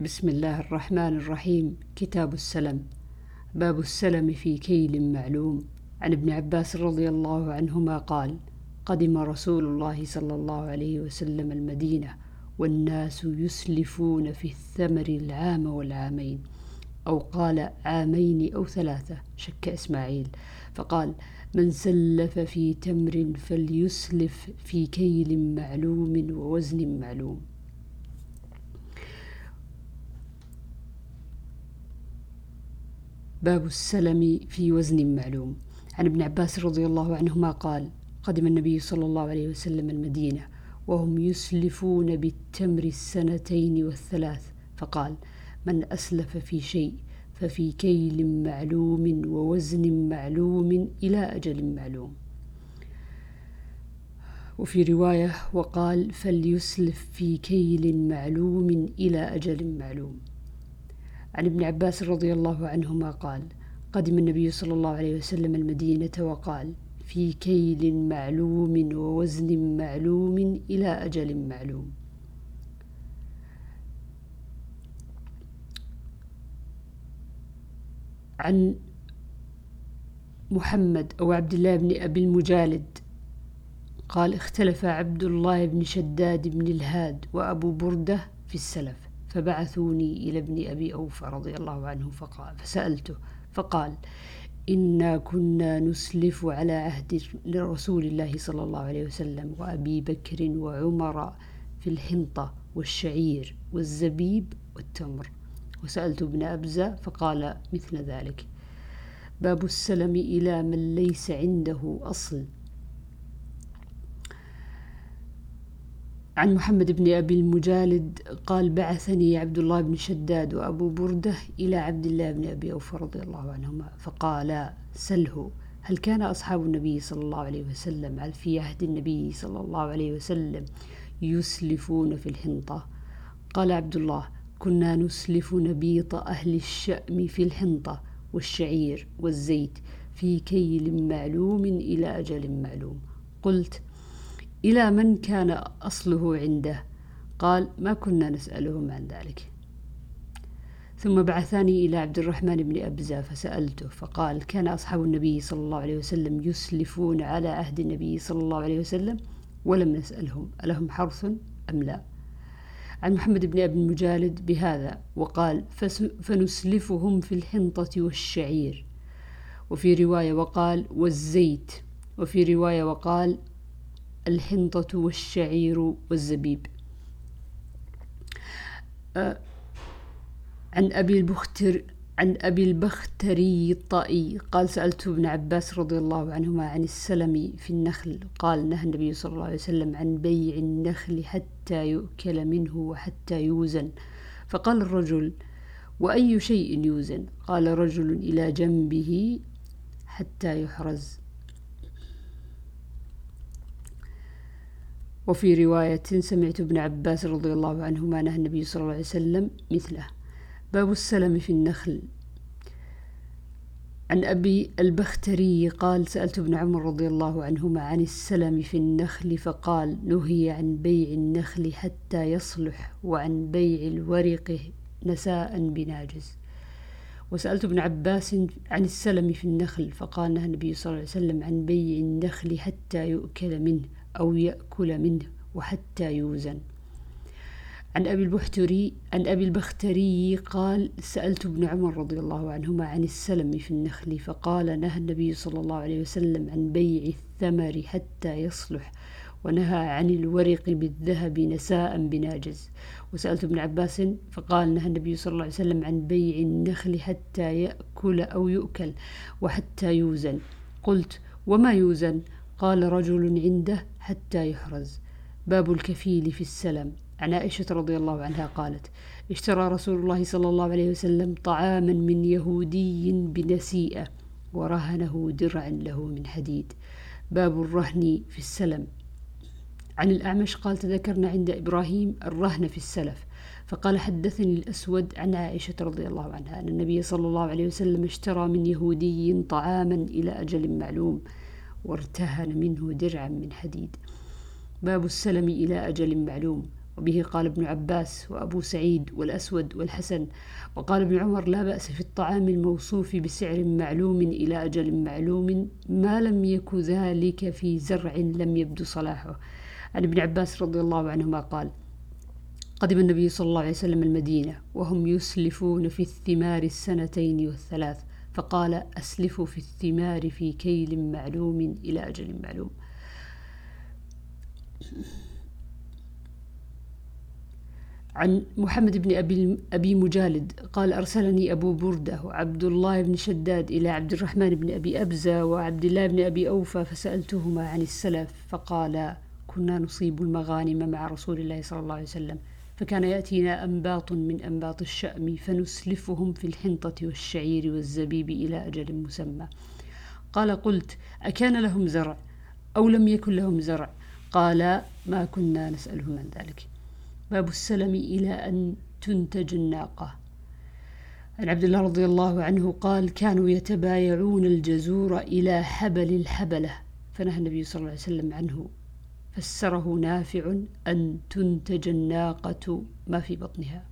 بسم الله الرحمن الرحيم. كتاب السلم. باب السلم في كيل معلوم. عن ابن عباس رضي الله عنهما قال قدم رسول الله صلى الله عليه وسلم المدينة والناس يسلفون في الثمر العام والعامين. أو قال عامين أو ثلاثة شك إسماعيل. فقال من سلف في تمر فليسلف في كيل معلوم ووزن معلوم. باب السلم في وزن معلوم. عن ابن عباس رضي الله عنهما قال قدم النبي صلى الله عليه وسلم المدينة وهم يسلفون بالتمر السنتين والثلاث فقال من أسلف في شيء ففي كيل معلوم ووزن معلوم إلى أجل معلوم. وفي رواية وقال فليسلف في كيل معلوم إلى أجل معلوم. عن ابن عباس رضي الله عنهما قال قدم النبي صلى الله عليه وسلم المدينة وقال في كيل معلوم ووزن معلوم إلى أجل معلوم. عن محمد أو عبد الله بن أبي المجالد قال اختلف عبد الله بن شداد بن الهاد وأبو بردة في السلف. فبعثوني إلى ابن أبي أوفى رضي الله عنه فقال فسألته فقال إنا كنا نسلف على عهد رسول الله صلى الله عليه وسلم وأبي بكر وعمر في الحنطة والشعير والزبيب والتمر. وسألت ابن أبزة فقال مثل ذلك. باب السلم إلى من ليس عنده أصل. عن محمد بن أبي المجالد قال بعثني عبد الله بن شداد وأبو بردة إلى عبد الله بن أبي أوفى رضي الله عنهما فقالا سله. هل كان أصحاب النبي صلى الله عليه وسلم في عهد النبي صلى الله عليه وسلم يسلفون في الحنطة؟ قال عبد الله كنا نسلف نبيط أهل الشأم في الحنطة والشعير والزيت في كيل معلوم إلى أجل معلوم. قلت إلى من كان أصله عنده؟ قال ما كنا نسألهم عن ذلك. ثم بعثني إلى عبد الرحمن بن أبزة فسألته فقال كان أصحاب النبي صلى الله عليه وسلم يسلفون على عهد النبي صلى الله عليه وسلم ولم نسألهم ألهم حرث أم لا؟ عن محمد بن أبي المجالد بهذا وقال فنسلفهم في الحنطة والشعير. وفي رواية وقال والزيت. وفي رواية وقال الحنطة والشعير والزبيب. أه عن أبي البختر عن أبي البختري الطائي قال سألت ابن عباس رضي الله عنهما عن السلم في النخل. قال نهى النبي صلى الله عليه وسلم عن بيع النخل حتى يؤكل منه وحتى يوزن. فقال الرجل وأي شيء يوزن؟ قال رجل إلى جنبه حتى يحرز. وفي رواية سمعت ابن عباس رضي الله عنهما نهى النبي صلى الله عليه وسلم مثله. باب السلم في النخل. عن أبي البختري قال سألت ابن عمر رضي الله عنهما عن السلم في النخل فقال نهي عن بيع النخل حتى يصلح وعن بيع الورق نساء بناجز. وسألت ابن عباس عن السلم في النخل فقال نهى النبي صلى الله عليه وسلم عن بيع النخل حتى يؤكل منه. أو يأكل منه وحتى يوزن. عن أبي البحتري عن أبي البختري قال سألت ابن عمر رضي الله عنهما عن السلم في النخل فقال نهى النبي صلى الله عليه وسلم عن بيع الثمر حتى يصلح ونهى عن الورق بالذهب نساء بناجز. وسألت ابن عباس فقال نهى النبي صلى الله عليه وسلم عن بيع النخل حتى يأكل أو يؤكل وحتى يوزن. قلت وما يوزن؟ قال رجل عنده حتى يحرز. باب الكفيل في السلم. عن عائشة رضي الله عنها قالت اشترى رسول الله صلى الله عليه وسلم طعاما من يهودي بنسيئة ورهنه درعا له من حديد. باب الرهن في السلم. عن الأعمش قال تذكرنا عند إبراهيم الرهن في السلف. فقال حدثني الأسود عن عائشة رضي الله عنها أن النبي صلى الله عليه وسلم اشترى من يهودي طعاما إلى أجل معلوم. وارتهن منه درعا من حديد. باب السلم إلى أجل معلوم. وبه قال ابن عباس وأبو سعيد والأسود والحسن. وقال ابن عمر لا بأس في الطعام الموصوف بسعر معلوم إلى أجل معلوم ما لم يك ذلك في زرع لم يبدو صلاحه. عن ابن عباس رضي الله عنهما قال قدم النبي صلى الله عليه وسلم المدينة وهم يسلفون في الثمار السنتين والثلاث. فقال أسلفوا في الثمار في كيل معلوم إلى أجل معلوم. عن محمد بن أبي, أبي مجالد قال أرسلني أبو بردة وعبد الله بن شداد إلى عبد الرحمن بن أبي أبزة وعبد الله بن أبي أوفى فسألتهما عن السلف فقال كنا نصيب المغانم مع رسول الله صلى الله عليه وسلم. فكان يأتينا أنباط من أنباط الشأم فنسلفهم في الحنطة والشعير والزبيب إلى أجل مسمى. قال قلت أكان لهم زرع أو لم يكن لهم زرع؟ قال ما كنا نسألهم عن ذلك. باب السلم إلى أن تنتج الناقة. عن عبد الله رضي الله عنه قال كانوا يتبايعون الجزور إلى حبل الحبلة فنهى النبي صلى الله عليه وسلم عنه. فسره نافع أن تنتج الناقة ما في بطنها.